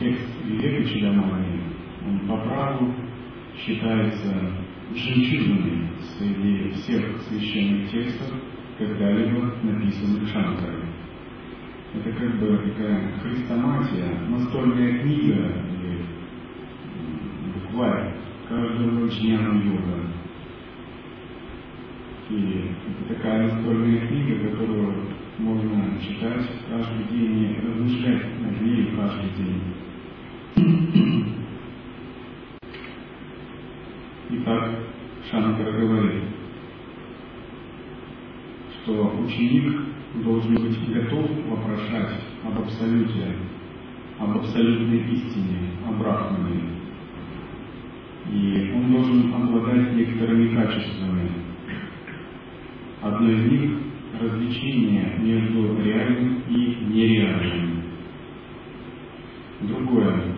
текст Вивека Чидамани, он по праву считается жемчужиной среди всех священных текстов, когда-либо написанных Шанкарой. Это как бы такая хрестоматия, настольная книга или букварь каждого джняна йога. И это такая настольная книга, которую можно читать каждый день и размышлять над ней каждый день. Итак, Шанкара говорит, что ученик должен быть готов вопрошать об абсолюте, об абсолютной истине, о Брахмане. И он должен обладать некоторыми качествами. Одно из них – развлечение между реальным и нереальным. Другое –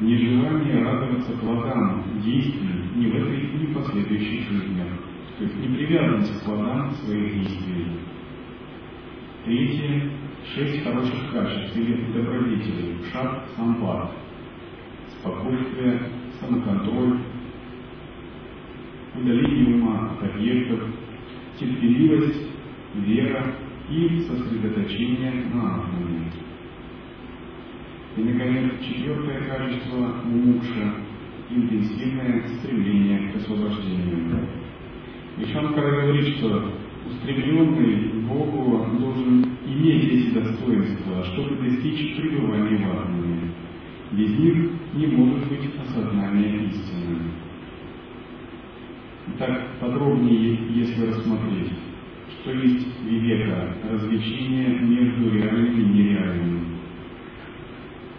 нежелание радоваться плодам действий ни в этой, ни в последующих жизнях. То есть не привязанность к плодам своих действий. Третье – шесть хороших качеств или добродетелей. Шат сампад. Спокойствие, самоконтроль, удаление ума от объектов, терпеливость, вера и сосредоточение на атоме. И, наконец, четвертое качество мукша – интенсивное стремление к освобождению. И Шанкара говорит, что устремленный к Богу должен иметь эти достоинства, чтобы достичь пребывания в атоме. Без них не может быть осознания истины. Итак, подробнее, если рассмотреть, что есть вивека, развлечение между реальным и нереальным.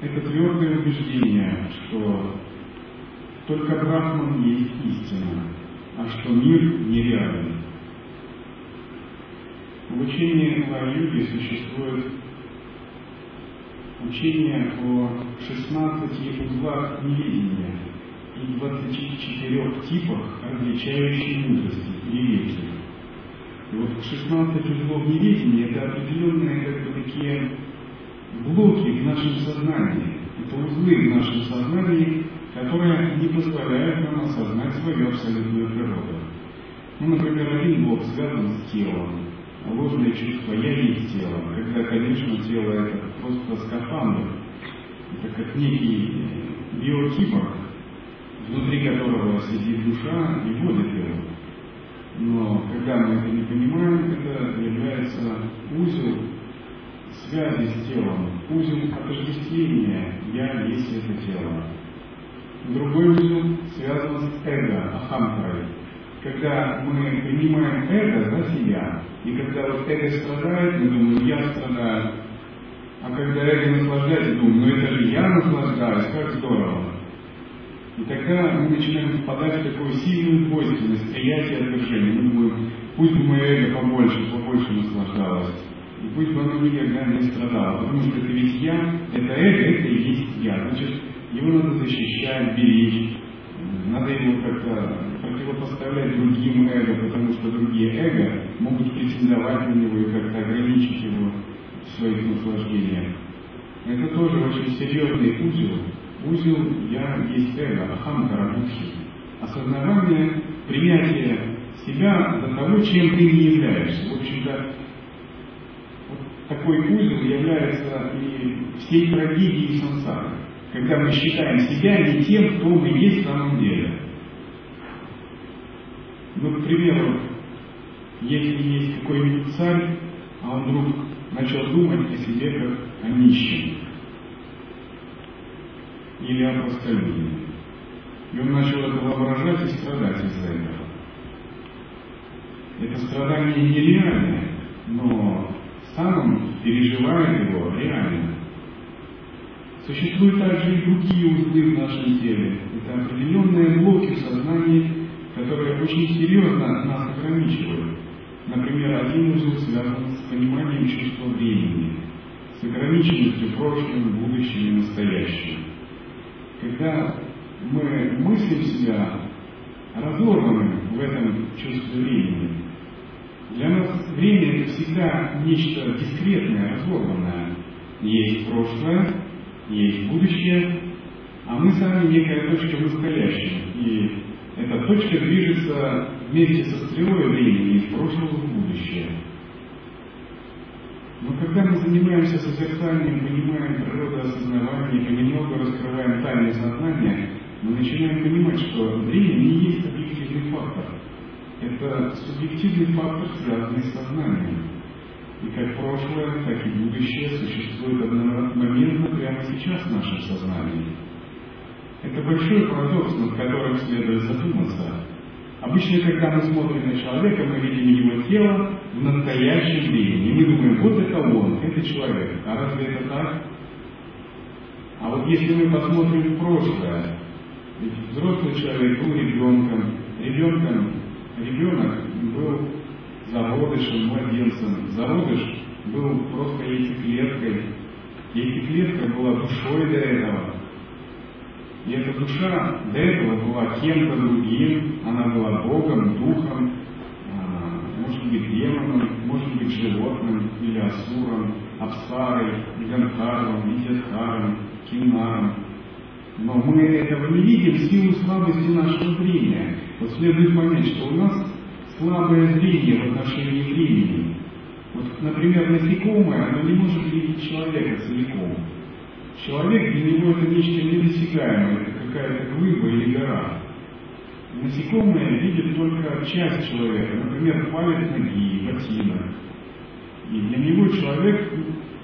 Это твердое убеждение, что только Брахман есть истина, а что мир нереален. В учении Лай-Юги существует учение о 16 узлах невидения и 24 типах различающей мудрости или И вот 16 узлов невидения – это определенные как бы такие блоки в нашем сознании. Это узлы в нашем сознании, которые не позволяют нам осознать свою абсолютную природу. Ну, например, один блок связан с телом, ложное чувство «я есть тело», когда, конечно, тело – это просто скафандр, это как некий биокиборг, внутри которого сидит душа и водит его. Но когда мы это не понимаем, это является узел связи с телом, узел отождествления «я есть это тело». Другой узел связан с эго, ахамкарой, когда мы принимаем эго за себя, и когда вот эго страдает, мы думаем, я страдаю, а когда эго наслаждается, думаем, ну это же я наслаждаюсь, как здорово. И тогда мы начинаем впадать в такую сильную двойственность, приятие отвержения. Мы думаем, пусть бы мое эго побольше, побольше наслаждалось. И пусть бы оно никогда не страдало. Потому что это ведь я, это эго, это и есть я. Значит, его надо защищать, беречь. Надо его как-то противопоставлять другим эго, потому что другие эго могут претендовать на него и как-то ограничить его в своих наслаждениях. Это тоже очень серьезный узел. Узел «я есть эго», ахам карабудхи. Осознавание, принятие себя за того, чем ты не являешься. В общем-то, такой узел является и всей трагедией сансары. Когда мы считаем себя не тем, кто мы есть в самом деле. к примеру, если есть какой-нибудь царь, а он вдруг начал думать о себе как о нищем или о простолюдине. И он начал это воображать и страдать из-за этого. Это страдание нереальное, но сам переживает его реально. Существуют также и другие узлы в нашем теле. Это определенные блоки в сознании, которые очень серьезно нас ограничивают. Например, один узел связан с пониманием чувства времени, с ограниченностью прошлым, будущим и настоящим. Когда мы мыслим себя разорванным в этом чувстве времени, для нас время это всегда нечто дискретное, разорванное. Есть прошлое, есть будущее, а мы сами некая точка в настоящем. И эта точка движется вместе со стрелой времени из прошлого в будущее. Но когда мы занимаемся созерцанием, понимаем природу осознавания, понемногу раскрываем тайны сознания, мы начинаем понимать, что время не есть объективный фактор. Это субъективный фактор, связанный с сознанием. И как прошлое, так и будущее существует одномоментно прямо сейчас в нашем сознании. Это большой парадокс, над которым следует задуматься. Обычно, когда мы смотрим на человека, мы видим его тело в настоящем времени. И мы думаем, вот это он, это человек. А разве это так? А вот если мы посмотрим в прошлое, ведь взрослый человек был ребенком, ребенком, ребенок был зародышем, младенцем. Зародыш был просто яйцеклеткой. Яйцеклетка была душой до этого. И эта душа до этого была кем-то другим, она была Богом, Духом, а, может быть демоном, может быть животным или асуром, апсарой, Ганхаром, Видятхаром, Кинаром. Но мы этого не видим в силу слабости нашего зрения. Вот следует понять, что у нас слабое зрение в отношении времени. Вот, например, насекомое, оно не может видеть человека целиком. Человек для него это нечто недосягаемое, это какая-то глыба или гора. Насекомое видит только часть человека, например, палец ноги, ботинок. И для него человек,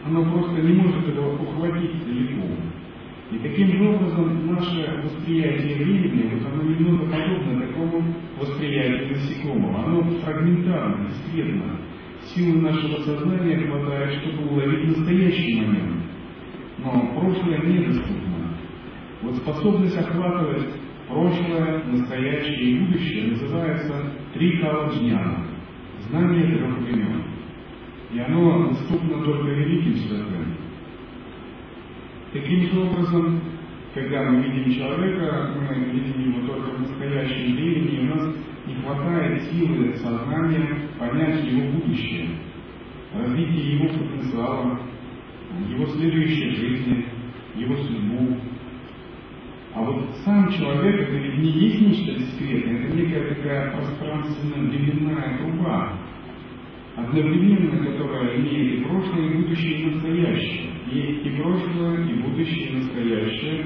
оно просто не может этого ухватить целиком. И таким образом наше восприятие времени, вот оно немного подобно такому восприятию насекомого. Оно фрагментарно, дискретно. Силы нашего сознания хватает, чтобы уловить настоящий момент. Но прошлое недоступно. Вот способность охватывать прошлое, настоящее и будущее называется три каладжняна, знание трех времен. И оно доступно только великим святым. Таким же образом, когда мы видим человека, мы видим его только в настоящем времени, у нас не хватает силы сознания понять его будущее, развитие его потенциала, его следующей жизни, его судьбу. А вот сам человек, это ведь не есть нечто дискретное, это некая такая пространственно-временная труба, одновременно которая имеет и прошлое, и будущее, и настоящее. И, и прошлое, и будущее, и настоящее,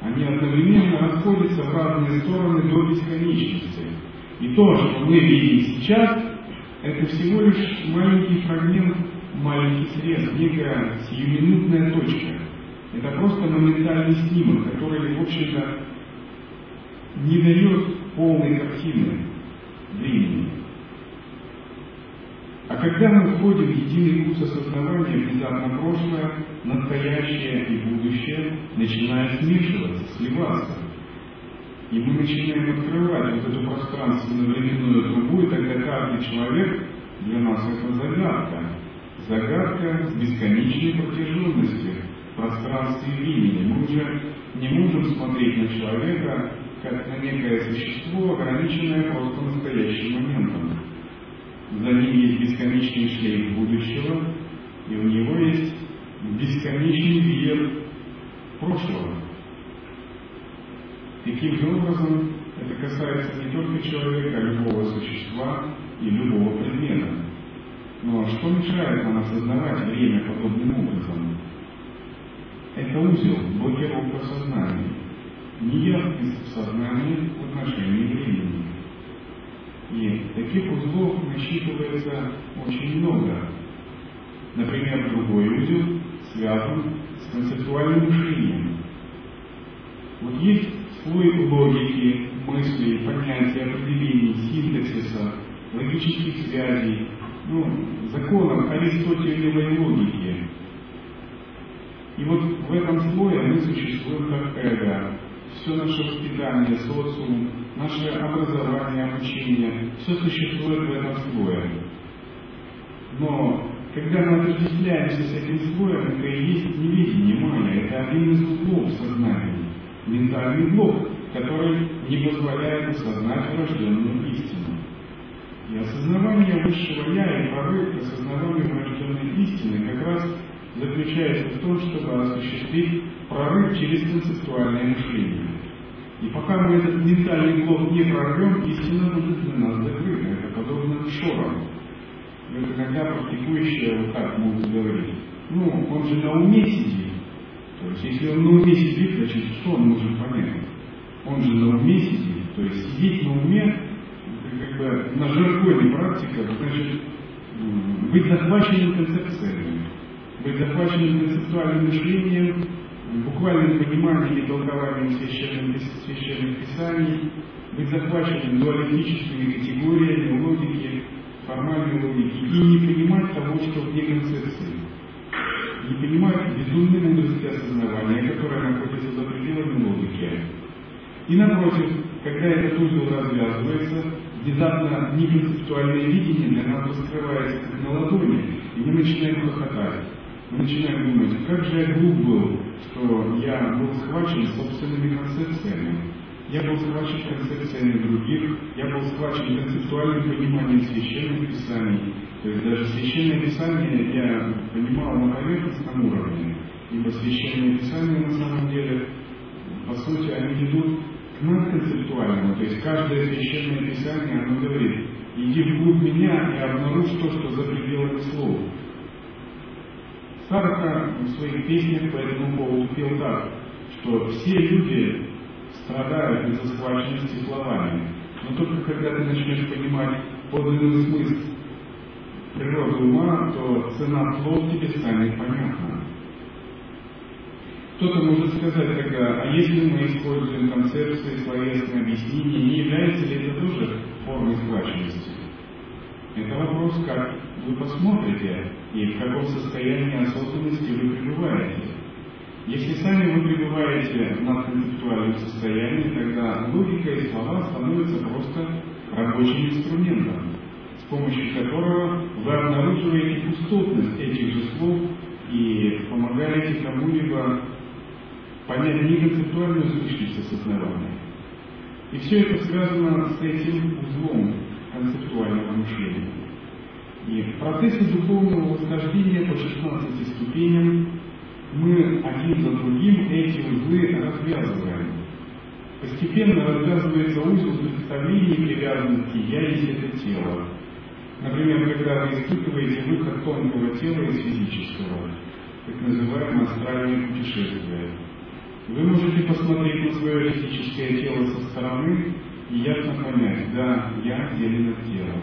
они одновременно расходятся в разные стороны до бесконечности. И то, что мы видим сейчас, это всего лишь маленький фрагмент, маленький срез, некая сиюминутная точка. Это просто моментальный снимок, который, в общем-то, не дает полной картины времени. А когда мы входим в единый курс осознавания, внезапно прошлое, настоящее и будущее начинает смешиваться, сливаться. И мы начинаем открывать вот эту пространственно-временную трубу, и тогда каждый человек для нас это загадка. Загадка бесконечной протяженностью в пространстве и времени. Мы уже не можем смотреть на человека как на некое существо, ограниченное просто настоящим моментом. За ним есть бесконечный шлейф будущего, и у него есть бесконечный веер прошлого. Таким же образом, это касается не только человека, а любого существа и любого предмета. Но что мешает нам осознавать время подобным образом? Это узел, блокировка сознания, неясность в сознании в отношении времени. И таких узлов насчитывается очень много. Например, другой узел связан с концептуальным мышлением. Вот есть слой логики, мыслей, понятий, определений, синтаксиса, логических связей, ну, законов аристотелевой логики. И вот в этом слое мы существуем как эго. Все наше воспитание, социум, наше образование, обучение, все существует в этом слое. Но когда мы отождествляемся с этим слоем, это и есть невидение майя, это один из углов сознания, ментальный блок, который не позволяет осознать врожденную истину. И осознавание высшего Я и прорыв к врожденной истины как раз заключается в том, чтобы осуществить прорыв через концептуальное мышление. И пока мы этот ментальный блок не прорвем, истина будет для нас закрыта. Это подобно шорам. Вот иногда практикующие вот так могут говорить. Ну, он же на уме сидит. То есть, если он на уме сидит, значит, что он может понять? Он же на уме сидит. То есть, сидеть на уме, как бы на жаргоне практика, значит, быть захваченным концепциями, быть захваченным концептуальным мышлением, буквальным пониманием и толкованием священных, священных писаний, быть захваченным дуалистическими категориями логики, формальной логики и не понимать того, что вне концепции. Не понимать безумной мудрости осознавания, которая находится за пределами логики. И напротив, когда этот узел развязывается, внезапно неконцептуальное видение для нас раскрывается как на ладони, и мы начинаем хохотать. Мы начинаем думать, как же я глуп был, что я был схвачен собственными концепциями. Я был схвачен концепциями других, я был схвачен концептуальным пониманием священных писаний. То есть даже священное писание я понимал на поверхностном уровне, ибо священные писания на самом деле, по сути, они ведут к надконцептуальному. То есть каждое священное писание, оно говорит, иди вглубь меня и обнаружь то, что за пределами слов. Сараха в своих песнях по этому поводу пел так, что все люди страдают из-за схваченности словами. Но только когда ты начнешь понимать подлинный смысл природы ума, то цена слов тебе станет понятна. Кто-то может сказать тогда, а если мы используем концепции, словесные объяснения, не является ли это тоже формой схваченности? Это вопрос, как вы посмотрите и в каком состоянии осознанности вы пребываете. Если сами вы пребываете в надконцептуальном состоянии, тогда логика и слова становятся просто рабочим инструментом, с помощью которого вы обнаруживаете пустотность этих же слов и помогаете кому-либо понять неконцептуальную сущность осознавания. И все это связано с этим узлом концептуального мышления. И в процессе духовного восхождения по 16 ступеням мы один за другим эти узлы развязываем. Постепенно развязывается узел представлений привязанности «я есть это тело». Например, когда вы испытываете выход тонкого тела из физического, так называемое астральное путешествие. Вы можете посмотреть на свое физическое тело со стороны и ясно понять, да, я отделен от тела.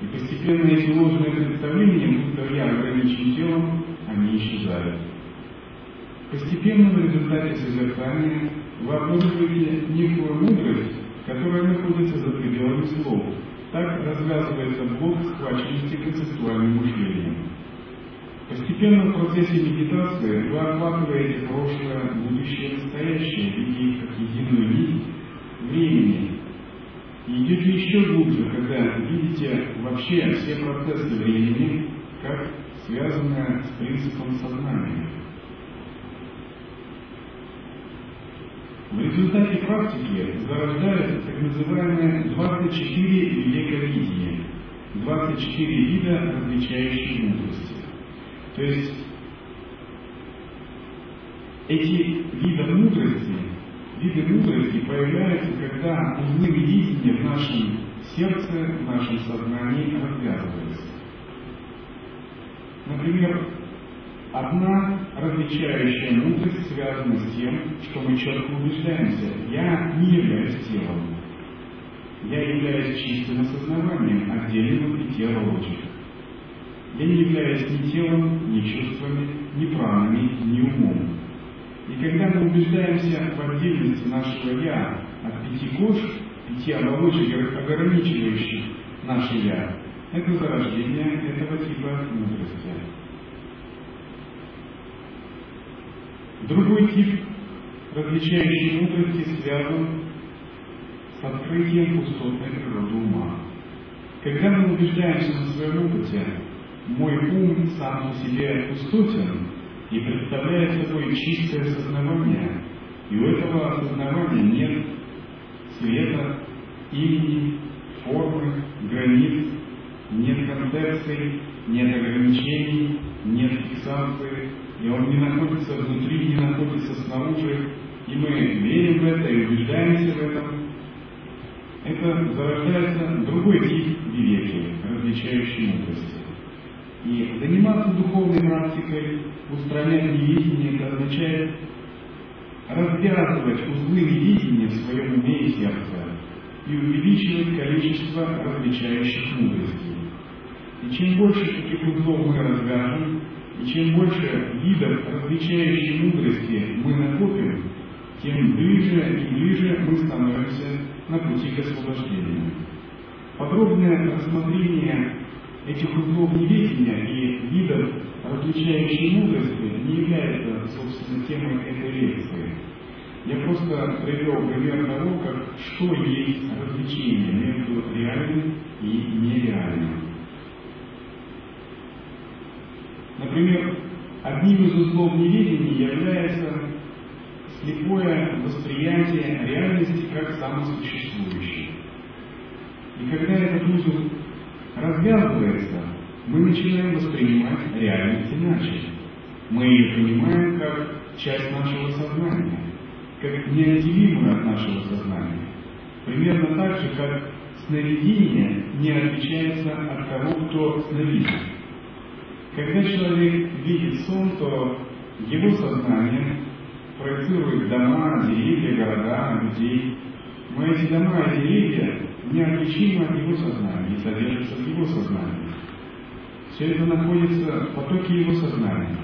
И постепенно эти ложные представления, будто я ограничен телом, они исчезают. Постепенно в результате созерцания вы обнаруживаете некую мудрость, которая находится за пределами слов. Так развязывается блок схваченности концептуальным мышлением. Постепенно в процессе медитации вы охватываете прошлое, будущее, настоящее, видя их как единую нить времени. И идете еще глубже, когда видите вообще все процессы времени как связанные с принципом сознания. В результате практики зарождаются так называемые 24 великовидения, 24 вида различающей мудрости. То есть эти виды мудрости, виды мудрости появляются, когда узлы видения в нашем сердце, в нашем сознании развязываются. Например, одна различающая мудрость связана с тем, что мы четко убеждаемся, я не являюсь телом. я являюсь чистым осознаванием отдельного питья рабочих. Я не являюсь ни телом, ни чувствами, ни пранами, ни умом. И когда мы убеждаемся в отдельности нашего «я» от пяти кож, пяти оболочек, ограничивающих наше «я», это зарождение этого типа мудрости. Другой тип различающей мудрости связан с открытием пустотной природы ума. Когда мы убеждаемся на своем опыте, мой ум сам по себе пустотен и представляет собой чистое осознавание, и у этого осознавания нет света, имени, формы, границ, нет концепций, нет ограничений, нет фиксации, и он не находится внутри, не находится снаружи, и мы верим в это и убеждаемся в этом, это зарождается другой тип вивеки, различающий мудрости. И заниматься духовной практикой, устранять невидение, это означает развязывать узлы невидения в своем уме и сердце и увеличивать количество различающих мудростей. И чем больше таких узлов мы развяжем, и чем больше видов различающей мудрости мы накопим, тем ближе и ближе мы становимся на пути к освобождению. Подробное рассмотрение этих узлов неведения и видов различающей мудрости не является, собственно, темой этой лекции. Я просто привел пример того, как, что есть различие между реальным и нереальным. Например, одним из узлов неведения является слепое восприятие реальности как самосуществующей. И когда этот узел развязывается, мы начинаем воспринимать реальность иначе. Мы ее понимаем как часть нашего сознания, как неотделимую от нашего сознания. Примерно так же, как сновидение не отличается от того, кто сновидит. Когда человек видит сон, то его сознание проецирует дома, деревья, города, людей. Но эти дома и деревья неотличимы от его сознания и содержатся в его сознании. Все это находится в потоке его сознания.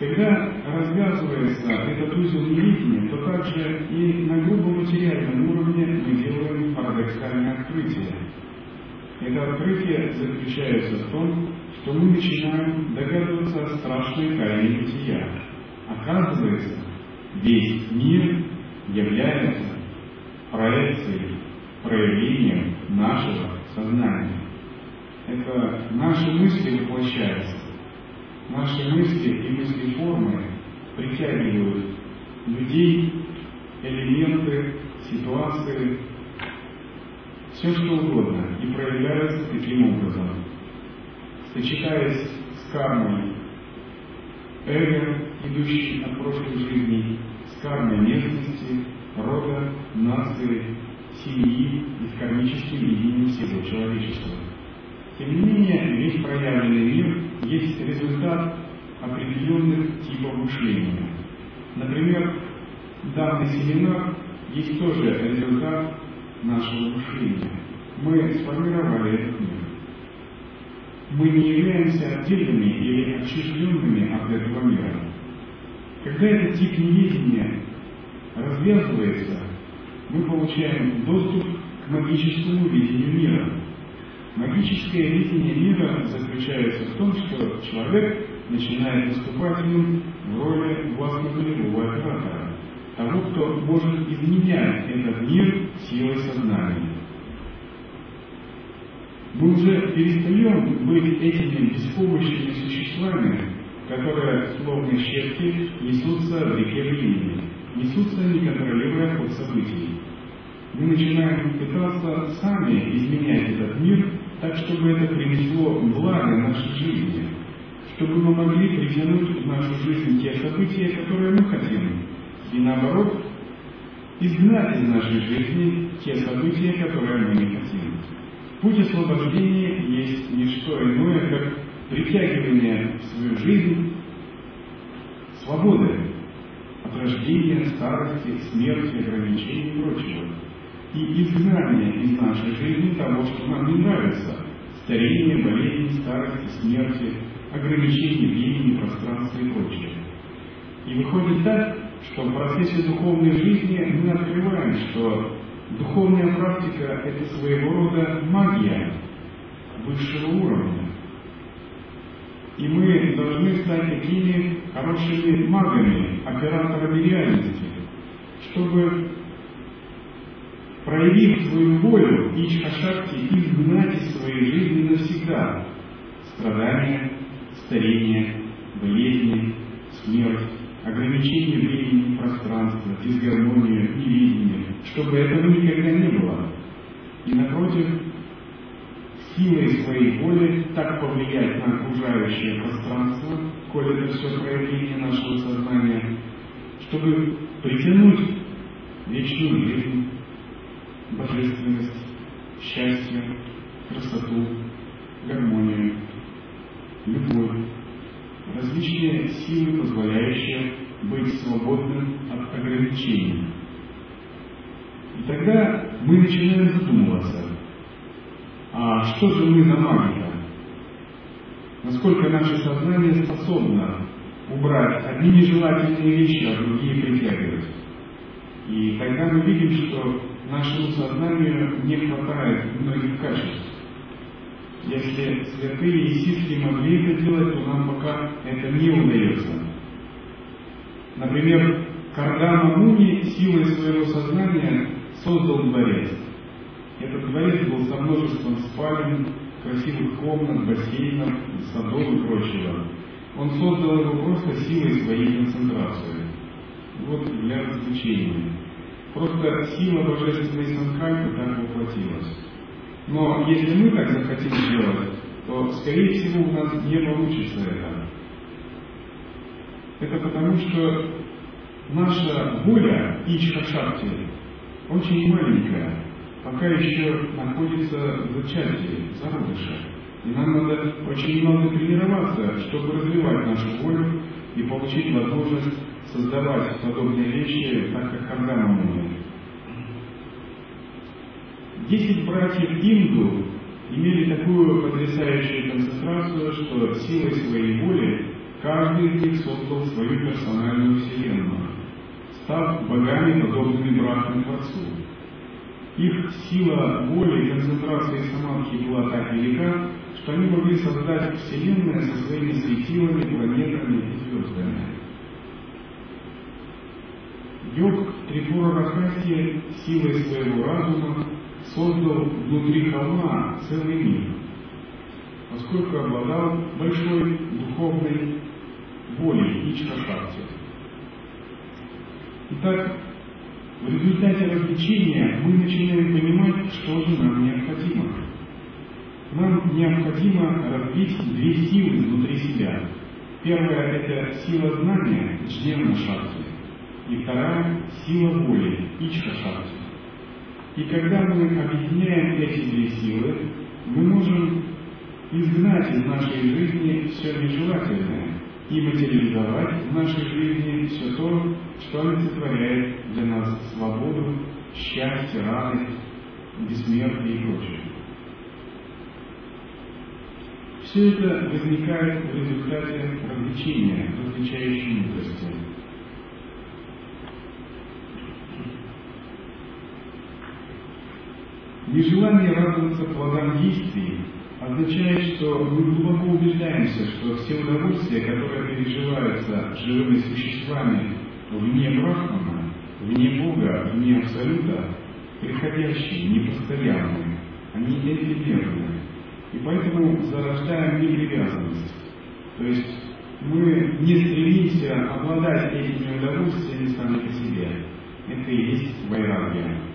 Когда развязывается этот узел невидения, то также и на грубом материальном уровне мы делаем парадоксальное открытие. Это открытие заключается в том, что мы начинаем догадываться о страшной тайне бытия. Оказывается, весь мир является проекцией, проявлением нашего сознания. Это наши мысли воплощаются. Наши мысли и мысли формы притягивают людей, элементы, ситуации, все что угодно, и проявляются таким образом сочетаясь с кармой эго, идущей от прошлой жизни, с кармой местности, рода, нации, семьи и с кармическим видением всего человечества. Тем не менее, весь проявленный мир есть результат определенных типов мышления. Например, данный семинар есть тоже результат нашего мышления. Мы сформировали этот мир мы не являемся отдельными или отчужденными от этого мира. Когда этот тип неведения развязывается, мы получаем доступ к магическому видению мира. Магическое видение мира заключается в том, что человек начинает выступать им в роли властно-волевого оператора, того, кто может изменять этот мир силой сознания уже перестаем быть этими беспомощными существами, которые, словно щепки, несутся в реке времени, несутся, не контролируя ход событий. Мы начинаем пытаться сами изменять этот мир так, чтобы это принесло благо нашей жизни, чтобы мы могли притянуть в нашу жизнь те события, которые мы хотим, и наоборот, изгнать из нашей жизни те события, которые мы не хотим. Путь освобождения есть не что иное, как притягивание в свою жизнь свободы от рождения, старости, смерти, ограничений и прочего. и изгнание из нашей жизни того, что нам не нравится. Старение, болезни, старости, смерти, ограничения времени, пространства и прочее. И выходит так, что в процессе духовной жизни мы открываем, что духовная практика – это своего рода магия высшего уровня. И мы должны стать такими хорошими магами, операторами реальности, чтобы, проявив свою волю, Ичха-шакти изгнать из своей жизни навсегда страдания, старение, болезни, смерть, ограничение времени, пространства, дисгармонию, невидение, чтобы этого никогда не было. И напротив, силой своей воли так повлиять на окружающее пространство, коль это все проявление нашего сознания, чтобы притянуть вечную жизнь, божественность, счастье, красоту, гармонию, любовь, различные силы, позволяющие быть свободным от ограничений. И тогда мы начинаем задумываться, а что же мы за магика? Насколько наше сознание способно убрать одни нежелательные вещи, а другие притягивать? И тогда мы видим, что нашему сознанию не хватает многих качеств. Если святые и ситхи могли это делать, то нам пока это не удается. Например, Кардама Муни силой своего сознания создал дворец. Этот дворец был со множеством спален, красивых комнат, бассейнов, садов и прочего. Он создал его просто силой своей концентрации. Вот для развлечения. Просто сила божественной санкальпы так воплотилась. Но если мы так захотим сделать, то, скорее всего, у нас не получится это. Это потому, что наша воля Ичха-шакти очень маленькая, пока еще находится в зачатии, зародыше. И нам надо очень много тренироваться, чтобы развивать нашу волю и получить возможность создавать подобные вещи, так как Кардама умеет. Десять братьев Инду имели такую потрясающую концентрацию, что силой своей воли каждый из них создал свою персональную вселенную, став богами, подобными братьям Творцу. Их сила воли и концентрация самадхи была так велика, что они могли создать Вселенную со своими светилами, планетами и звездами. Йог Трипура Рахаси силой своего разума создал внутри холма целый мир, поскольку обладал большой духовной волей Ичха-шакти. Итак, в результате развлечения мы начинаем понимать, что же нам необходимо. Нам необходимо развить две силы внутри себя. Первая – это сила знания, джневна шакти, и вторая – сила воли, ичха шакти. И когда мы объединяем эти две силы, мы можем изгнать из нашей жизни все нежелательное и материализовать в нашей жизни все то, что олицетворяет для нас свободу, счастье, радость, бессмертие и прочее. Все это возникает в результате развлечения, различающей мудрости. Нежелание радоваться плодам действий означает, что мы глубоко убеждаемся, что все удовольствия, которые переживаются живыми существами вне Брахмана, вне Бога, вне Абсолюта, приходящие, непостоянные, они эфемерные. И поэтому зарождаем непривязанность. То есть мы не стремимся обладать этими удовольствиями сами по себе. Это и есть вайрагия.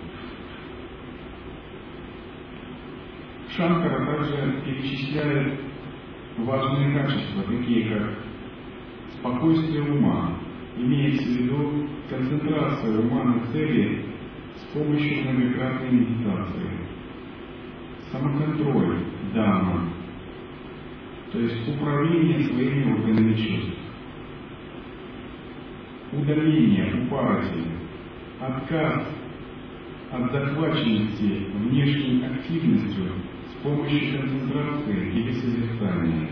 Шанкара также перечисляет важные качества, такие как спокойствие ума, имеется в виду концентрация ума на цели с помощью многократной медитации, самоконтроль, дама, то есть управление своими органами чувств, удаление, упарати, отказ от захваченности внешней активностью с помощью концентрации или созерцания.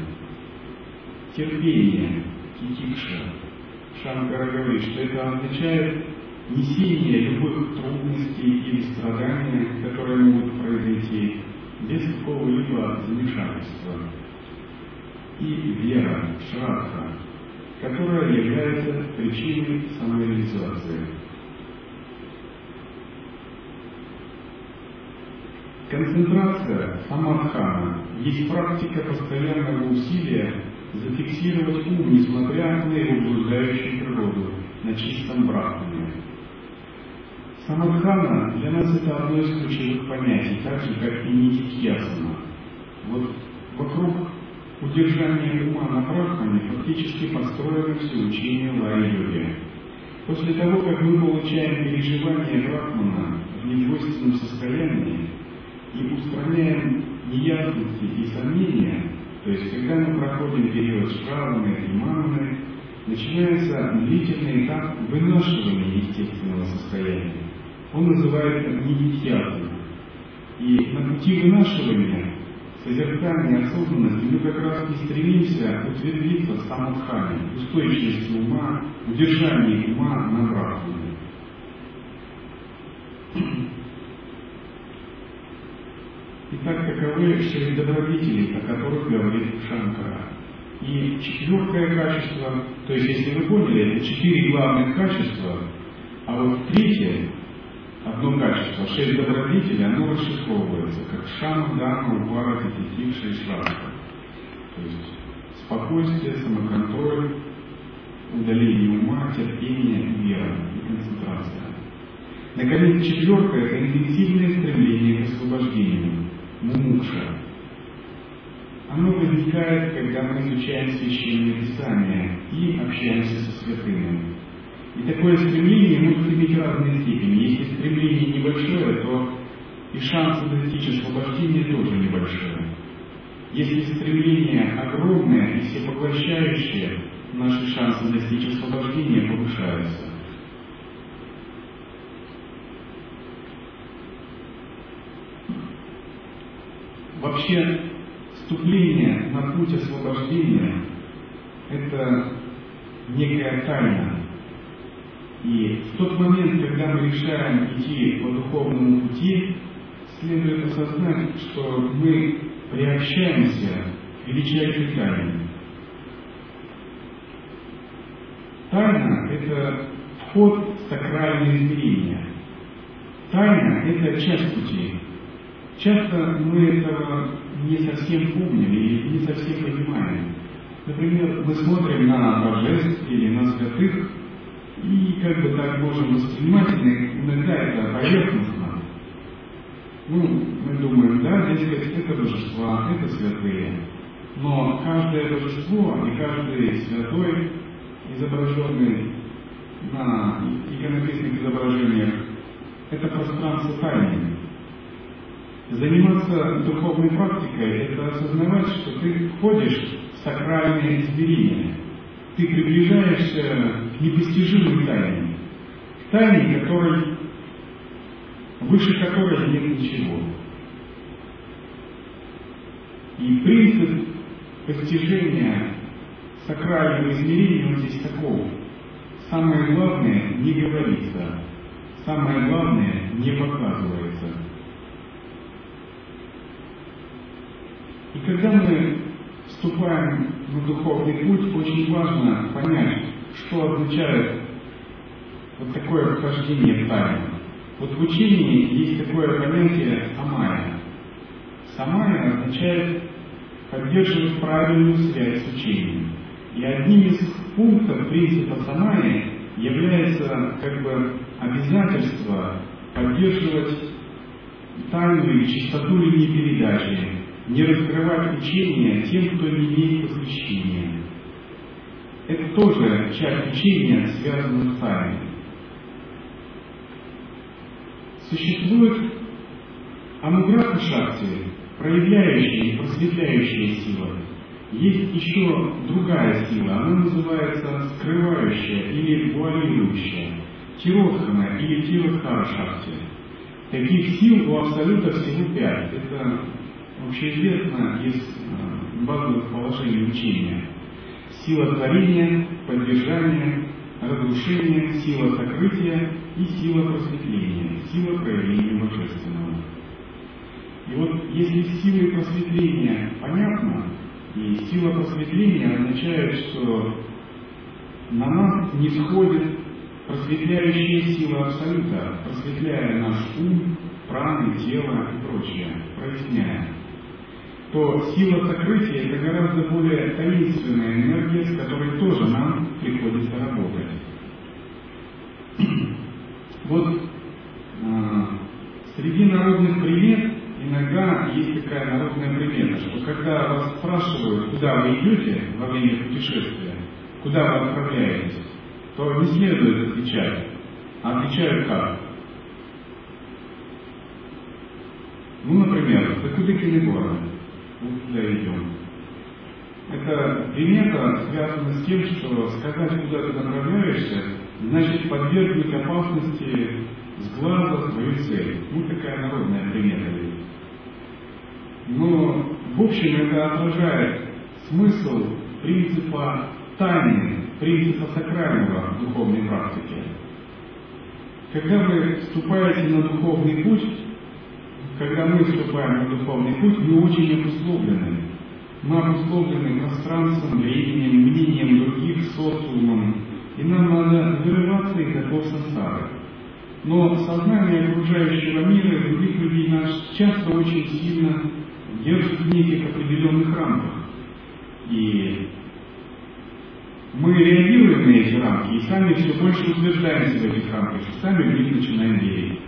Терпение, титикша. Шанкара говорит, что это означает несение любых трудностей или страданий, которые могут произойти без какого-либо замешательства. И вера, шрадха, которая является причиной самореализации. Концентрация самадхана есть практика постоянного усилия зафиксировать ум, несмотря на его блуждающую природу, на чистом брахмане. Самадхана для нас это одно из ключевых понятий, так же, как и нитикьясана. Вот вокруг удержания ума на брахмане фактически построено все учение лай-йоги. После того, как мы получаем переживание брахмана в недвойственном состоянии и устраняем неясности и сомнения, то есть когда мы проходим период шраваны и маны, начинается длительный этап вынашивания естественного состояния. Он называется медитьятой. И на пути вынашивания, созерцания осознанности мы как раз и стремимся утвердиться в самадхане, устойчивости ума, удержании ума на брахмане. Итак, таковы шесть добродетелей, о которых говорит Шанкара. И четвертое качество, то есть, если вы поняли, это четыре главных качества, а вот третье, одно качество, шесть добродетелей, оно расшифровывается, как шама, дама, упара, детектив, шесть шранка. То есть, спокойствие, самоконтроль, удаление ума, терпение, вера и концентрация. Наконец, четвертое – это интенсивное стремление к освобождению, мумукша. Оно возникает, когда мы изучаем священное писание и общаемся со святыми. И такое стремление может иметь разные степени. Если стремление небольшое, то и шансы достичь освобождения тоже небольшое. Если стремление огромное и всепоглощающее, наши шансы достичь освобождения повышаются. Вообще, вступление на путь освобождения – это некая тайна. И в тот момент, когда мы решаем идти по духовному пути, следует осознать, что мы приобщаемся к величайшей тайне. Тайна – это вход в сакральное измерение. Тайна – это часть пути. Часто мы этого не совсем помним или не совсем понимаем. Например, мы смотрим на божеств или на святых, и как бы так можем воспринимать, иногда это поверхностно. Ну, мы думаем, да, здесь это божества, это святые. Но каждое божество и каждый святой, изображенный на иконописных изображениях, это пространство тайны. Заниматься духовной практикой – это осознавать, что ты входишь в сакральное измерение. Ты приближаешься к непостижимой тайне. К тайне, которой, выше которой нет ничего. И принцип постижения сакрального измерения он здесь таков. Самое главное не говорится, самое главное не показывается. И когда мы вступаем на духовный путь, очень важно понять, что означает вот такое вхождение в тайну. Вот в учении есть такое понятие самая. Самая означает поддерживать правильную связь с учением. И одним из пунктов принципа самая является как бы обязательство поддерживать тайну или чистоту линии передачи, не раскрывать учения тем, кто не имеет посвящения. Это тоже часть учения, связанная с тайной. Существует ануграха шакти, проявляющая и просветляющая сила. Есть еще другая сила, она называется скрывающая или вуалирующая, тиротхана или тиротхара шакти. Таких сил у Абсолюта всего пять. Это общеизвестно из э, базовых положений учения. Сила творения, поддержания, разрушения, сила сокрытия и сила просветления, сила проявления божественного. И вот если силой просветления понятно, и сила просветления означает, что на нас не сходит просветляющая сила Абсолюта, просветляя наш ум, праны, тело и прочее, проясняя, то сила сокрытия – это гораздо более таинственная энергия, с которой тоже нам приходится работать. Вот э, среди народных примет иногда есть такая народная примета, что когда вас спрашивают, куда вы идете во время путешествия, куда вы отправляетесь, то не следует отвечать, а отвечают как? Ну, например, за Кудыкиный туда идем. Эта примета связана с тем, что сказать, куда ты направляешься, значит подвергнуть опасности с глаза свою цель. Ну, такая народная примета. Но, в общем, это отражает смысл принципа тайны, принципа сакрального в духовной практике. Когда вы вступаете на духовный путь, когда мы вступаем на духовный путь, мы очень обусловлены. Мы обусловлены пространством, временем, мнением других, социумом, и нам надо вырываться из этого сансары. Но сознание окружающего мира и других людей нас часто очень сильно держит в неких определенных рамках. И мы реагируем на эти рамки и сами все больше утверждаемся в этих рамках, и сами в них начинаем верить.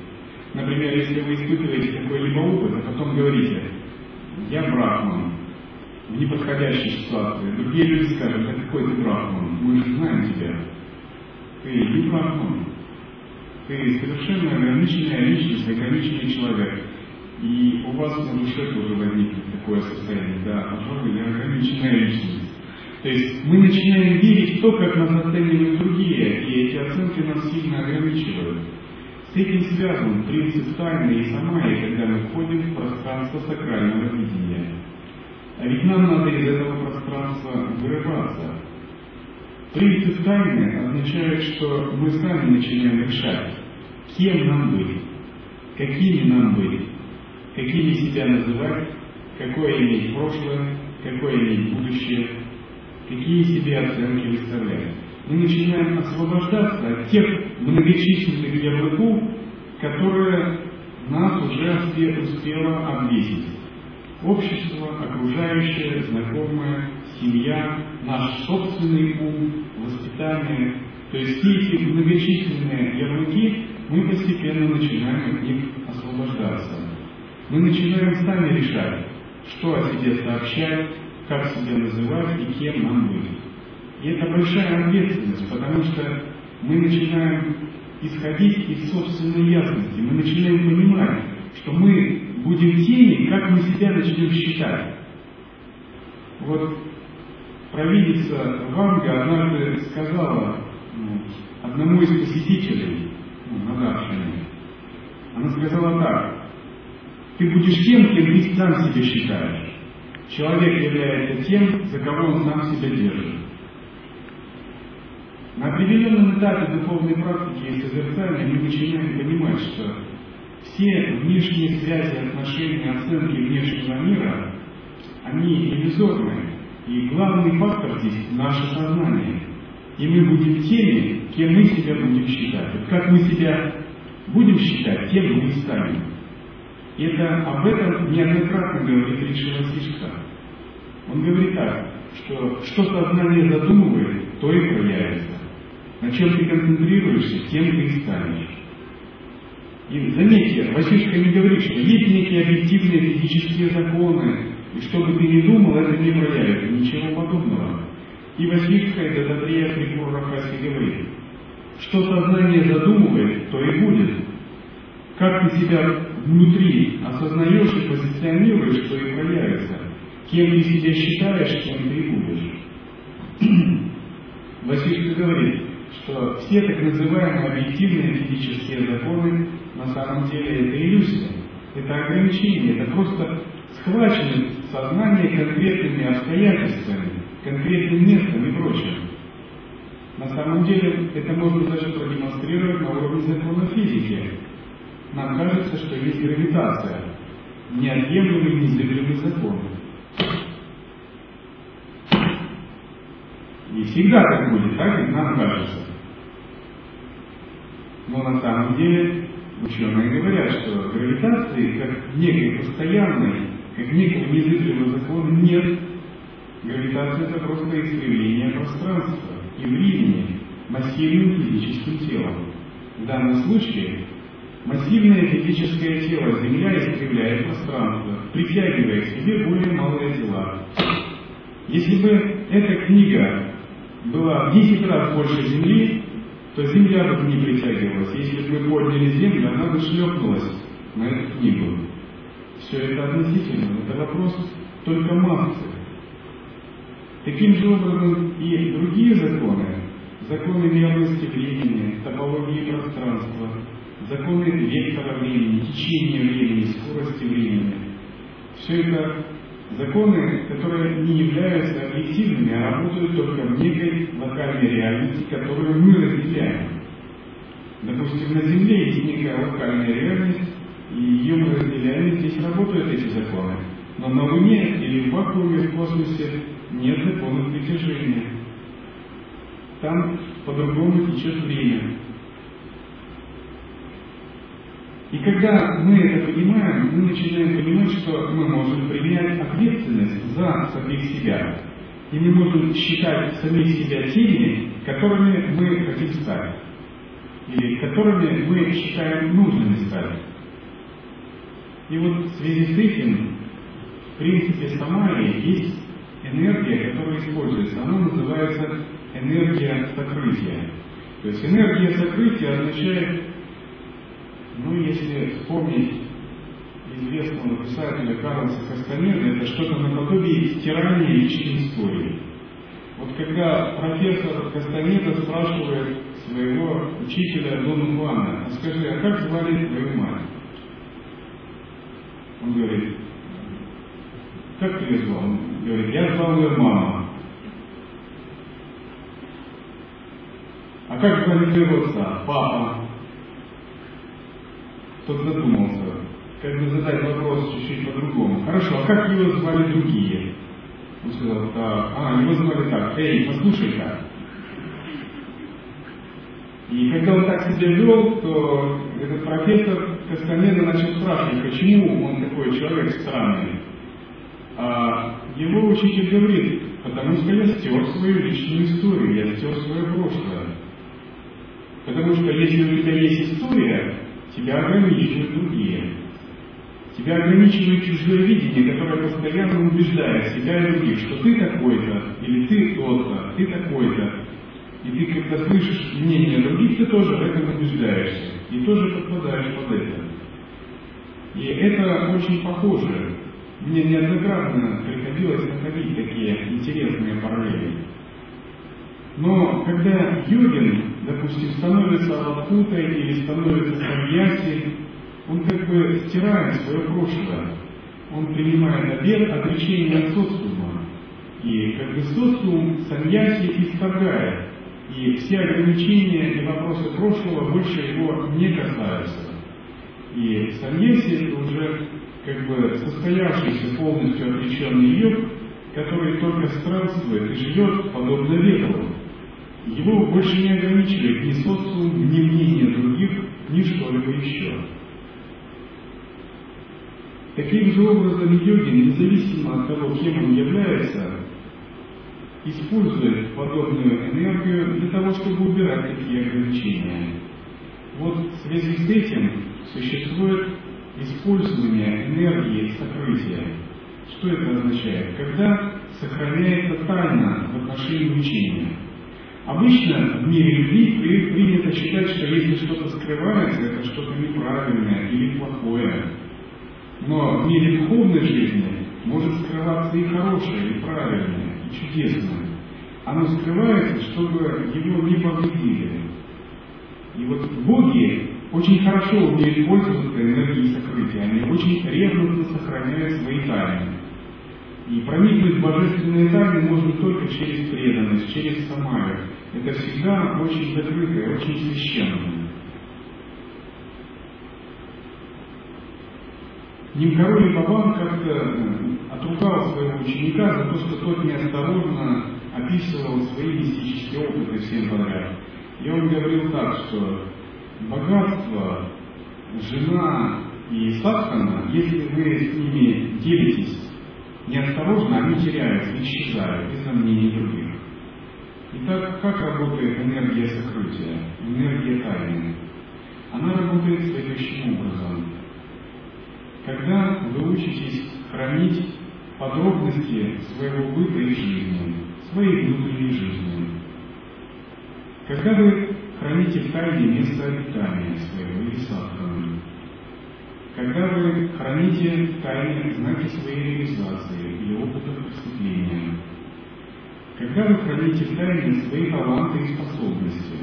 Например, если вы испытываете какой-либо опыт, а потом говорите, я брахман, в неподходящей ситуации, другие люди скажут, а какой ты брахман, мы же знаем тебя. Ты не брахман, ты совершенно ограниченная личность, ограниченный человек. И у вас на душе тоже возникнет такое состояние, да, пожалуй, я ограниченная личность. То есть мы начинаем верить в то, как нас оценивают другие, и эти оценки нас сильно ограничивают. Этим связан принцип тайны и самаи, когда мы входим в пространство сакрального видения. А ведь нам надо из этого пространства вырываться. Принцип тайны означает, что мы сами начинаем решать, кем нам быть, какими нам быть, какими себя называть, какое иметь прошлое, какое иметь будущее, какие себе оценки выставлять. Мы начинаем освобождаться от тех многочисленных ярлыков, которые нас уже успело обвесить. Общество, окружающее, знакомое, семья, наш собственный ум, воспитание. То есть все эти многочисленные ярлыки, мы постепенно начинаем от них освобождаться. Мы начинаем сами решать, что о себе сообщать, как себя называть и кем нам быть. И это большая ответственность, потому что мы начинаем исходить из собственной ясности, мы начинаем понимать, что мы будем теми, как мы себя начнем считать. Вот провидица Ванга однажды сказала ну, одному из посетителей ну, на Даршине, она сказала так, ты будешь тем, кем ты сам себя считаешь. Человек является тем, за кого он сам себя держит. На определенном этапе духовной практики и созерцания мы начинаем понимать, что все внешние связи, отношения, оценки внешнего мира, они иллюзорны. И главный фактор здесь – наше сознание. И мы будем теми, кем мы себя будем считать. Вот как мы себя будем считать, тем мы станем. Это, об этом неоднократно говорит Риши Васишка. Он говорит так, что что сознание задумывает, то и проявится. На чем ты концентрируешься, тем ты и станешь. И заметьте, Васишка не говорит, что есть некие объективные физические законы, и что бы ты ни думал, это не проявится. Ничего подобного. И Васишка, это Датрея Трипур Рахаси говорит, что сознание задумывает, то и будет. Как ты себя внутри осознаешь и позиционируешь, что и проявится. Кем ты себя считаешь, тем ты и будешь. Васильевич говорит, что все так называемые объективные физические законы на самом деле это иллюзия, это ограничение, это просто схвачено сознание конкретными обстоятельствами, конкретным местом и прочим. На самом деле это можно даже продемонстрировать на уровне закона физики. Нам кажется, что есть гравитация, неотъемлемый незыблемый закон. И всегда так будет, так как нам кажется. Но на самом деле ученые говорят, что гравитации как некой постоянной, как некого незыблемого закона нет. Гравитация это просто искривление пространства и времени массивным физическим телом. В данном случае массивное физическое тело Земля искривляет пространство, притягивая к себе более малые тела. Если бы эта книга была в 10 раз больше Земли, то Земля бы не притягивалась. Если бы мы подняли Землю, она бы шлепнулась на эту книгу. Все это относительно. Это вопрос только массы. Таким же образом и другие законы, законы мерности времени, топологии пространства, законы вектора времени, течения времени, скорости времени, все это законы, которые не являются объективными, а работают только в некой локальной реальности, которую мы разделяем. Допустим, на Земле есть некая локальная реальность, и ее мы разделяем, здесь работают эти законы. Но на Луне или в вакууме в космосе нет законов притяжения. Там по-другому течет время. И когда мы это понимаем, мы начинаем понимать, что мы можем принять ответственность за самих себя. И мы можем считать самих себя теми, которыми мы хотим стать. Или которыми мы считаем нужными стать. И вот в связи с этим, в принципе, Самарии есть энергия, которая используется, она называется энергия сокрытия. То есть энергия сокрытия означает, ну, если вспомнить известного писателя Карлоса Кастанеда, это что-то наподобие стирания личной истории. Вот когда профессор Кастанеда спрашивает своего учителя Дона Хуана, а скажи, а как звали твою мать? Он говорит, как ты ее звал? Он говорит, я звал ее мама. А как звали твоего отца? Папа. Тот задумался, как бы задать вопрос чуть-чуть по-другому. Хорошо, а как его звали другие? Он сказал, да, а, его звали так, эй, послушай-ка. И когда он так себя вел, то этот профессор Кастанеда начал спрашивать, почему он такой человек странный. А его учитель говорит, потому что я стер свою личную историю, я стер свое прошлое. Потому что если у тебя есть история, тебя ограничивают другие. Тебя ограничивает чужое видение, которое постоянно убеждает себя и других, что ты такой-то, или ты тот-то, ты такой-то. И ты, когда слышишь мнение других, ты тоже в этом убеждаешься. И тоже подпадаешь под это. И это очень похоже мне неоднократно приходилось находить такие интересные параллели. Но когда йогин, допустим, становится лапутой или становится саньяси, он как бы стирает свое прошлое. Он принимает обед отречения от социума. И как бы социум саньяси исторгает. И все ограничения и вопросы прошлого больше его не касаются. И саньяси это уже как бы состоявшийся полностью отреченный йог, который только странствует и живет подобно ветру. Его больше не ограничивает ни социум, ни мнение других, ни что-либо еще. Таким же образом йогин, независимо от того, кем он является, использует подобную энергию для того, чтобы убирать такие ограничения. Вот в связи с этим существует использование энергии сокрытия. Что это означает? Когда сохраняется тайна в отношении учения. Обычно в мире любви принято считать, что если что-то скрывается, это что-то неправильное или плохое. Но в мире духовной жизни может скрываться и хорошее, и правильное, и чудесное. оно скрывается, чтобы его не повредили. И вот боги очень хорошо умеют пользоваться энергией сокрытия, они очень ревностно сохраняют свои тайны. И проникнуть в божественные тайны можно только через преданность, через самаю. Это всегда очень закрытое, очень священное. Нимкароль Бабан как-то э, отругал своего ученика за то, что тот неосторожно описывал свои мистические опыты всем подряд. И он говорил так, что богатство, жена и садхана, если вы с ними делитесь неосторожно, они теряются, исчезают, без мнений других. Итак, как работает энергия сокрытия, энергия тайны? Она работает следующим образом. Когда вы учитесь хранить подробности своего быта и жизни, своей внутренней жизни, когда вы храните в тайне место обитания своего или садханы, когда вы храните в тайне знаки своей реализации или опыта просветления, когда вы храните в тайне свои таланты и способности.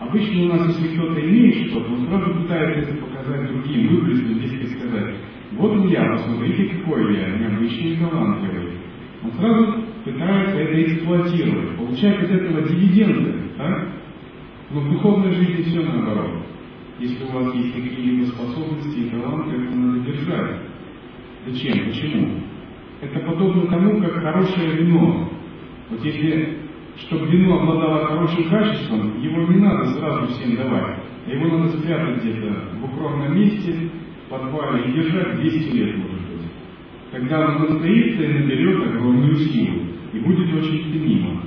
Обычно у нас, если кто-то имеет что-то, он сразу пытается это показать другим, выплеснуть здесь и сказать, вот я, посмотрите, какой я, необычный талантливый. Он сразу пытается это эксплуатировать, получает из этого дивиденды. Так? Но в духовной жизни все наоборот. Если у вас есть какие-либо способности и таланты, это надо держать. Зачем? Почему? Это подобно тому, как хорошее вино. Вот если, чтобы вино обладало хорошим качеством, его не надо сразу всем давать. Его надо спрятать где-то в укромном месте, в подвале и держать 200 лет, может быть. Тогда оно настоится и наберет огромную силу и будет очень ценимо.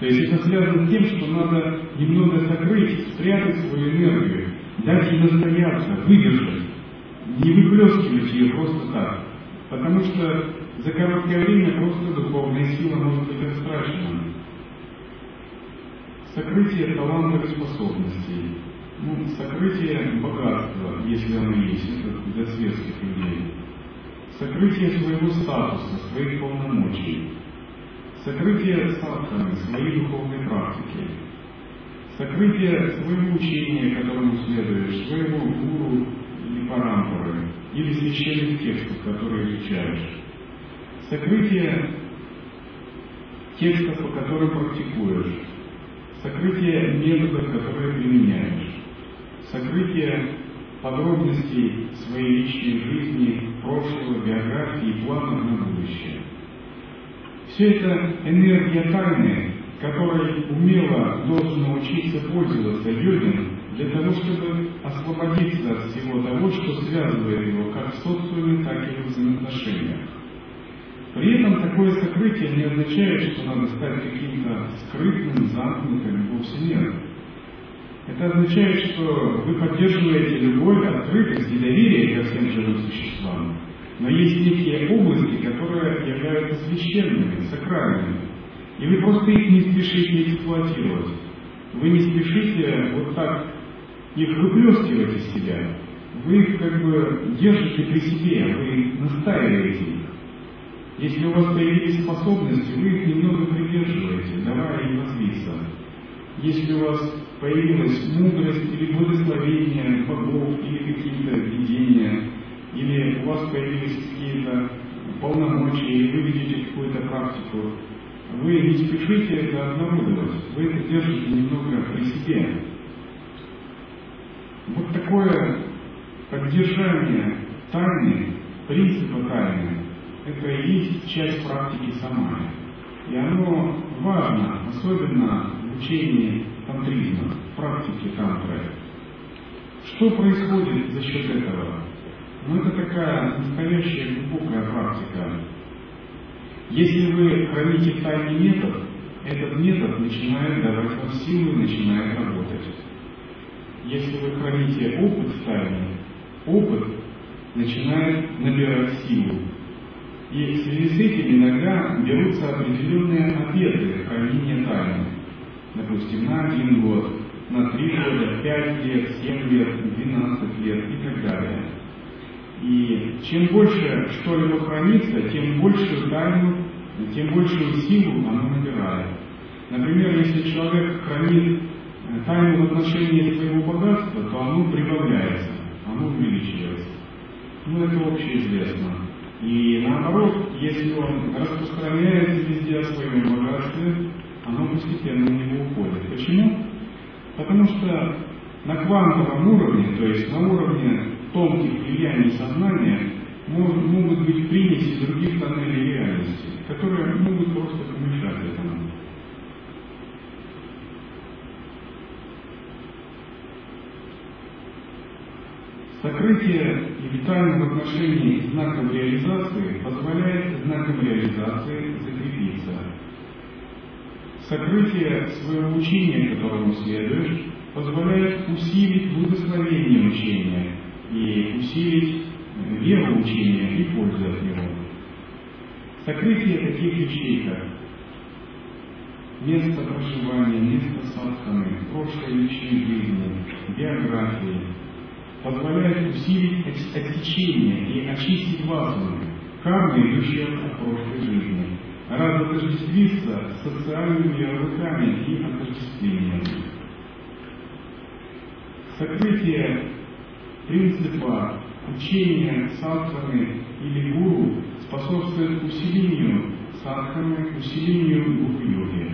То есть это связано с тем, что надо немного сокрыть, спрятать свою энергию, дать ей настояться, выдержать, не выплескивать ее просто так. Потому что за короткое время просто духовная сила может быть растрачена. Сокрытие талантов и способностей, ну, сокрытие богатства, если оно есть, это для светских людей, сокрытие своего статуса, своих полномочий, сокрытие садханы, своей духовной практики, сокрытие своего учения, которому следуешь, своего гуру или парампоры, или священных текстов, которые изучаешь, сокрытие текстов, по которым практикуешь, сокрытие методов, которые применяешь, сокрытие подробностей своей личной жизни, прошлого, биографии и планов на будущее. Все это энергия тайны, которой умело должен научиться пользоваться йогин для того, чтобы освободиться от всего того, что связывает его как в социуме, так и в взаимоотношениях. При этом такое сокрытие не означает, что надо стать каким-то скрытным, замкнутым, вовсе нет. Это означает, что вы поддерживаете любовь, открытость и доверие ко всем живым существам. Но есть некие области, которые являются священными, сакральными. И вы просто их не спешите эксплуатировать. Вы не спешите вот так их выплескивать из себя. Вы их как бы держите при себе, вы настаиваете их. Если у вас появились способности, вы их немного придерживаете, давая им развиться. Если у вас появилась мудрость или благословение богов, или какие-то видения, или у вас появились какие-то полномочия, или вы видите какую-то практику, вы не спешите это обнародовать, вы это держите немного при себе. Вот такое поддержание тайны, принципа тайны, это и есть часть практики самая. И оно важно, особенно в учении тантризма, в практике тантры. Что происходит за счет этого? Ну, это такая настоящая глубокая практика. Если вы храните в тайне метод, этот метод начинает давать вам силу и начинает работать. Если вы храните опыт в тайне, опыт начинает набирать силу. И в связи с этим иногда берутся определенные обеты хранения тайны. Допустим, на один год, на три года, пять лет, семь лет, двенадцать лет и так далее. И чем больше что-либо хранится, тем больше тайну тем большую силу оно набирает. Например, если человек хранит э, тайну в отношении своего богатства, то оно прибавляется, оно увеличивается. Ну, это общеизвестно. И наоборот, если он распространяется везде о своем богатстве, оно постепенно на него уходит. Почему? Потому что на квантовом уровне, то есть на уровне тонких влияний сознания, могут быть приняты других тоннелей реальности, которые могут просто помешать этому. Сокрытие витальных отношений знаком реализации позволяет знаком реализации закрепиться. Сокрытие своего учения, которому следуешь, позволяет усилить благословение учения и усилить веру учения и пользу от него. Сокрытие таких вещей, как место проживания, место садханы, прошлой личной жизни, биографии, позволяет усилить отсечение и очистить вазу, кармы, идущие от прошлой жизни, разотождествиться с социальными ярлыками и отождествлением. Сокрытие принципа учения садханы или гуру способствует усилению садханы, усилению гуру-йоги.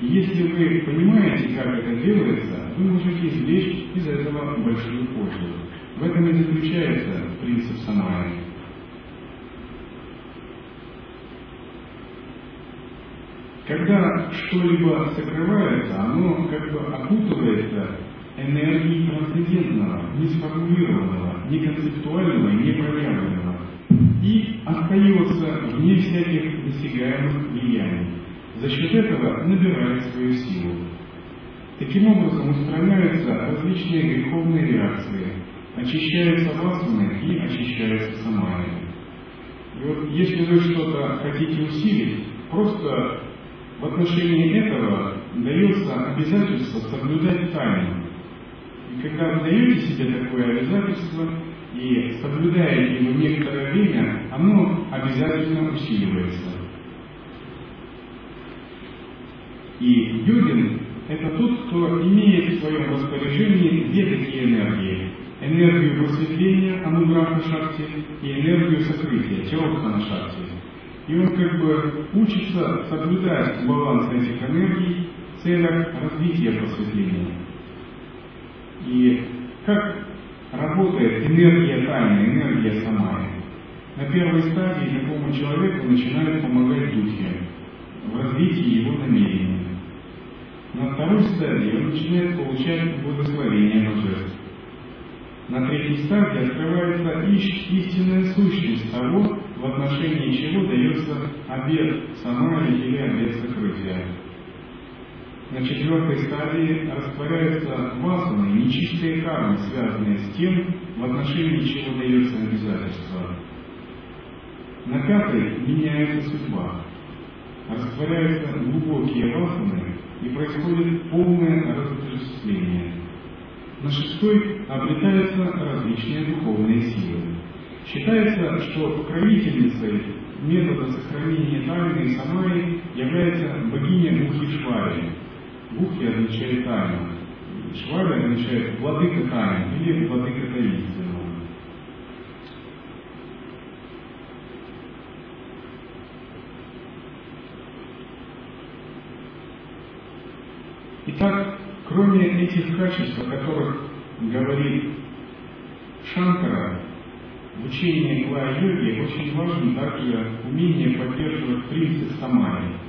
И если вы понимаете, как это делается, вы можете извлечь из этого большую пользу. В этом и заключается принцип самая. Когда что-либо сокрывается, оно как бы окутывается энергией трансцендентного, не сформулированного, не концептуального, не проявленного и остается вне всяких достигаемых влияний. За счет этого набирает свою силу. Таким образом устраняются различные греховные реакции, очищаются васаны и очищается самая. И вот если вы что-то хотите усилить, просто в отношении этого дается обязательство соблюдать тайну. Когда вы даете себе такое обязательство и соблюдаете его некоторое время, оно обязательно усиливается. И йогин – это тот, кто имеет в своем распоряжении две такие энергии. Энергию просветления, ануграха шакти, и энергию сокрытия, тиротхана шакти. И он как бы учится соблюдать баланс этих энергий в целях развития просветления. И как работает энергия тайны, энергия самая? На первой стадии такому человеку начинают помогать духи в развитии его намерений. На второй стадии он начинает получать благословение божеств. На третьей стадии открывается истинная сущность того, в отношении чего дается обед самая или обед сокрытия. На четвертой стадии растворяются васаны, нечистые кармы, связанные с тем, в отношении чего дается обязательство. На пятой меняется судьба. Растворяются глубокие васаны и происходит полное разотождествление. На шестой обретаются различные духовные силы. Считается, что покровительницей метода сохранения тайны самой является богиня Мухишвари, Бухи означает тайна. Швали означает владыка тайны или владыка таинственного. Итак, кроме этих качеств, о которых говорит Шанкара, в учении Лая-йоги очень важно также умение поддерживать принцип самаи –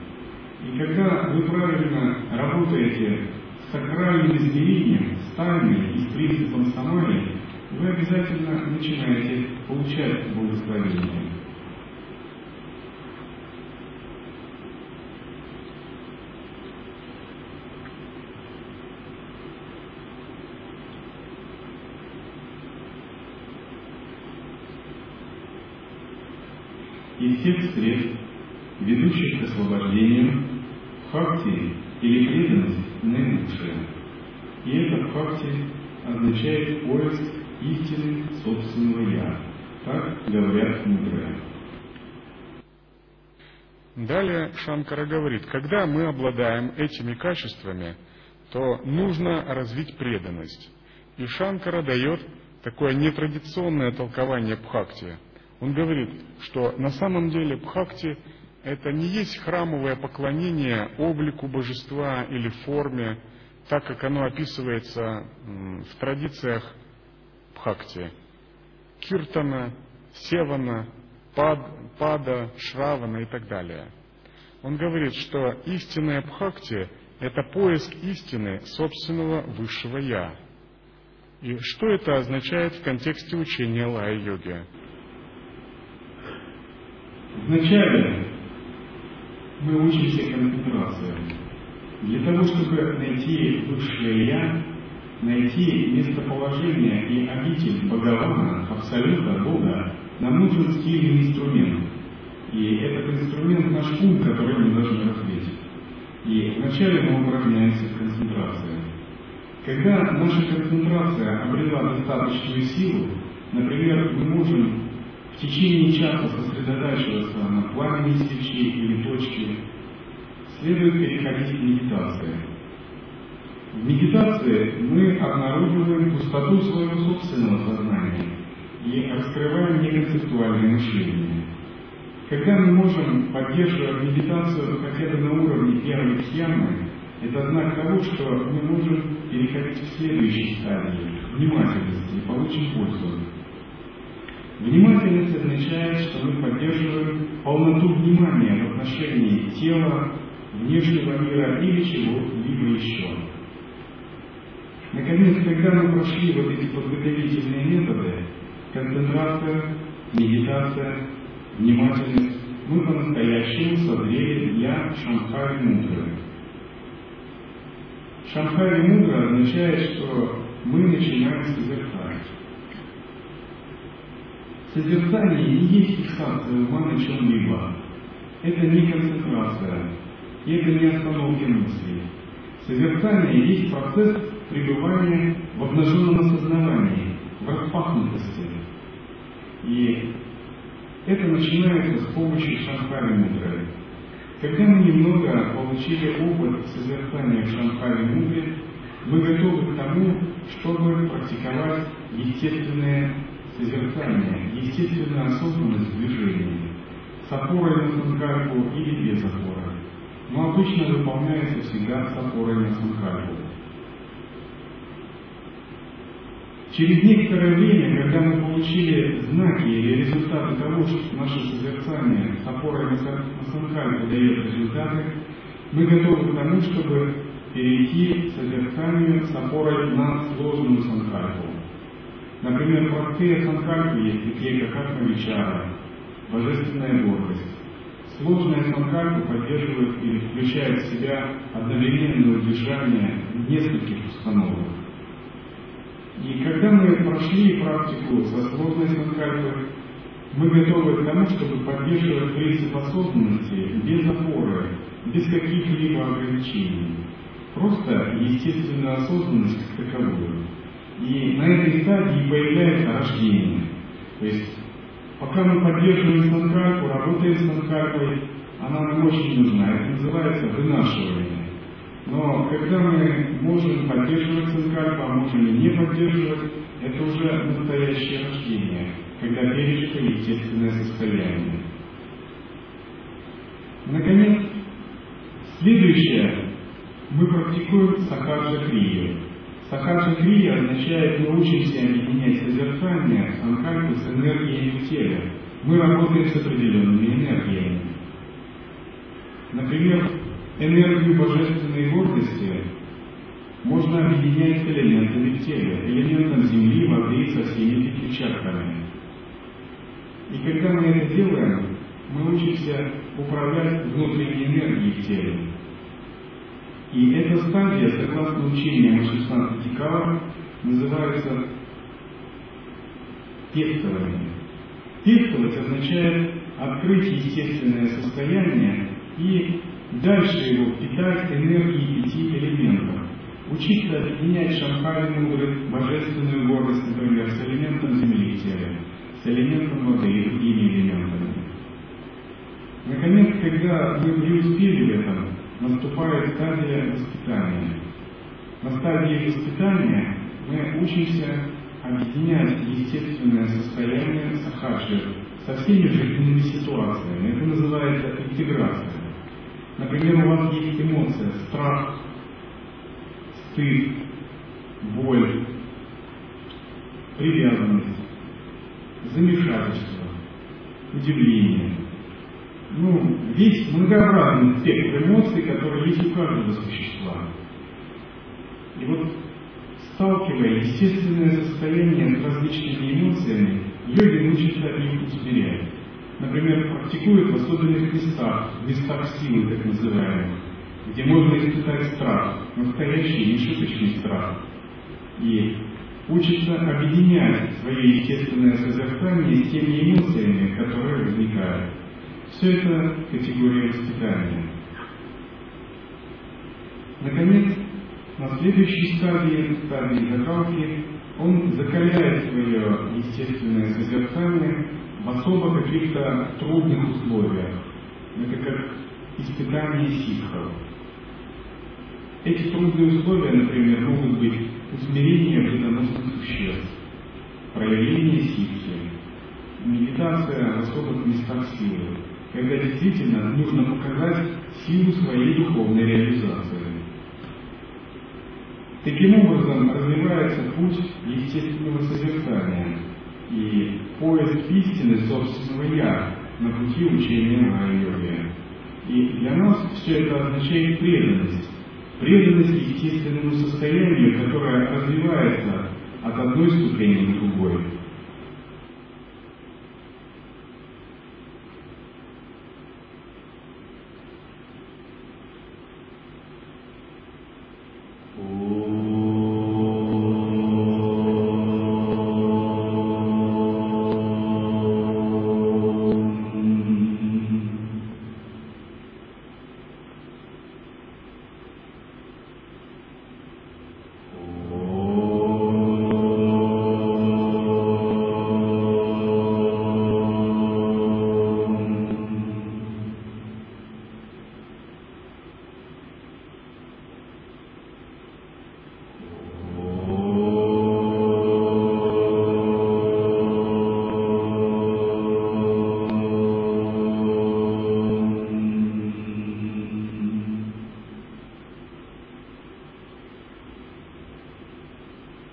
и когда вы правильно работаете с сакральным измерением, с тайной и с принципом самари, вы обязательно начинаете получать благословение. Из всех средств, ведущих к освобождению, Факти или преданность наилучшая. И это факти означает поиск истины собственного «я». Так говорят мудрые. Далее Шанкара говорит, когда мы обладаем этими качествами, то нужно развить преданность. И Шанкара дает такое нетрадиционное толкование Бхакти. Он говорит, что на самом деле Бхакти – это не есть храмовое поклонение облику божества или форме, так как оно описывается в традициях Бхакти. Киртана, Севана, Пад, Пада, Шравана и так далее. Он говорит, что истинная Бхакти – это поиск истины собственного высшего «я». И что это означает в контексте учения лая-йоги? Вначале мы учимся концентрации. Для того, чтобы найти высшее «я», найти местоположение и обитель Бхагавана, Абсолюта, Бога, нам нужен сильный инструмент. И этот инструмент наш ум, который мы должны развить. И вначале мы упражняемся в концентрации. Когда наша концентрация обрела достаточную силу, например, мы можем течение часа сосредотачиваться на пламени свечи или точке, следует переходить к медитации. В медитации мы обнаруживаем пустоту своего собственного сознания и раскрываем неконцептуальное мышление. Когда мы можем поддерживать медитацию хотя бы на уровне первой схемы, это знак того, что мы можем переходить к следующей стадии внимательности и получим пользу. Внимательность означает, что мы поддерживаем полноту внимания в отношении тела, внешнего мира или чего-либо еще. Наконец, когда мы прошли вот эти подготовительные методы, концентрация, медитация, внимательность, мы по-настоящему созрели для Шанхари Мудры. Шанхари Мудра означает, что мы начинаем созерцать. Созерцание не есть фиксация ума на чем-либо. Это не концентрация, это не остановка мыслей. Созерцание есть процесс пребывания в обнаженном осознавании, в распахнутости. И это начинается с помощью Шанхари Мудры. Когда мы немного получили опыт созерцания в Шанхари Мудре, мы готовы к тому, чтобы практиковать естественное созерцание, естественную осознанность движения, с опорой на санкарпу или без опоры. Но обычно выполняется всегда с опорой на санкарпу. Через некоторое время, когда мы получили знаки или результаты того, что наше созерцание с опорой на санкарпу дает результаты, мы готовы к тому, чтобы перейти к созерцанию с опорой на сложную санкарпу. Например, простые санкальпы есть такие, как Атмавичара, божественная гордость. Сложная санкальпа поддерживает или включает в себя одновременное удержание нескольких установок. И когда мы прошли практику со сложной санкальпой, мы готовы к тому, чтобы поддерживать принцип осознанности без опоры, без каких-либо ограничений. Просто естественную осознанность как таковую. И на этой стадии появляется рождение. То есть, пока мы поддерживаем санкарпу, работаем с санкарпой, она нам очень нужна. Это называется вынашивание. Но когда мы можем поддерживать санкарпу, а можем и не поддерживать, это уже настоящее рождение, когда пережито естественное состояние. Наконец, следующее мы практикуем сахаджа крию. Сахаджа крия означает, мы учимся объединять созерцание санкальпы с энергией в теле. Мы работаем с определенными энергиями. Например, энергию божественной гордости можно объединять с элементами в теле, элементом земли, воды со всеми пятью чакрами. И когда мы это делаем, мы учимся управлять внутренней энергией в теле. И эта стадия, согласно учениям 16 калах, называется пестование. Пестовать означает открыть естественное состояние и дальше его впитать энергией пяти элементов. Учиться объединять шамхари мудры, божественную гордость, например, с элементом земли в теле, с элементом воды и другими элементами. Наконец, когда мы преуспели в этом, наступает стадия воспитания. На стадии воспитания мы учимся объединять естественное состояние сахаджи со всеми жизненными ситуациями. Это называется интеграция. Например, у вас есть эмоция страх, стыд, боль, привязанность, замешательство, удивление. Ну, весь многообразный спектр эмоций, которые есть у каждого существа. И вот сталкивая естественное состояние с различными эмоциями, йоги учатся их усмирять. Например, практикуют в особенных местах, местах силы так называемых, где можно испытать страх, настоящий, нешуточный страх. И учится объединять свое естественное созерцание с теми эмоциями, которые возникают. Все это категория воспитания. Наконец, на следующей стадии, стадии закалки, он закаляет свое естественное созерцание в особо каких-то трудных условиях. Это как испытание ситхов. Эти трудные условия, например, могут быть усмирение вредоносных существ, проявление ситхи, медитация в особых местах силы, когда действительно нужно показать силу своей духовной реализации. Таким образом развивается путь естественного созерцания и поиск истины собственного «я» на пути учения Майя-йоги. И для нас все это означает преданность. Преданность естественному состоянию, которое развивается от одной ступени к другой.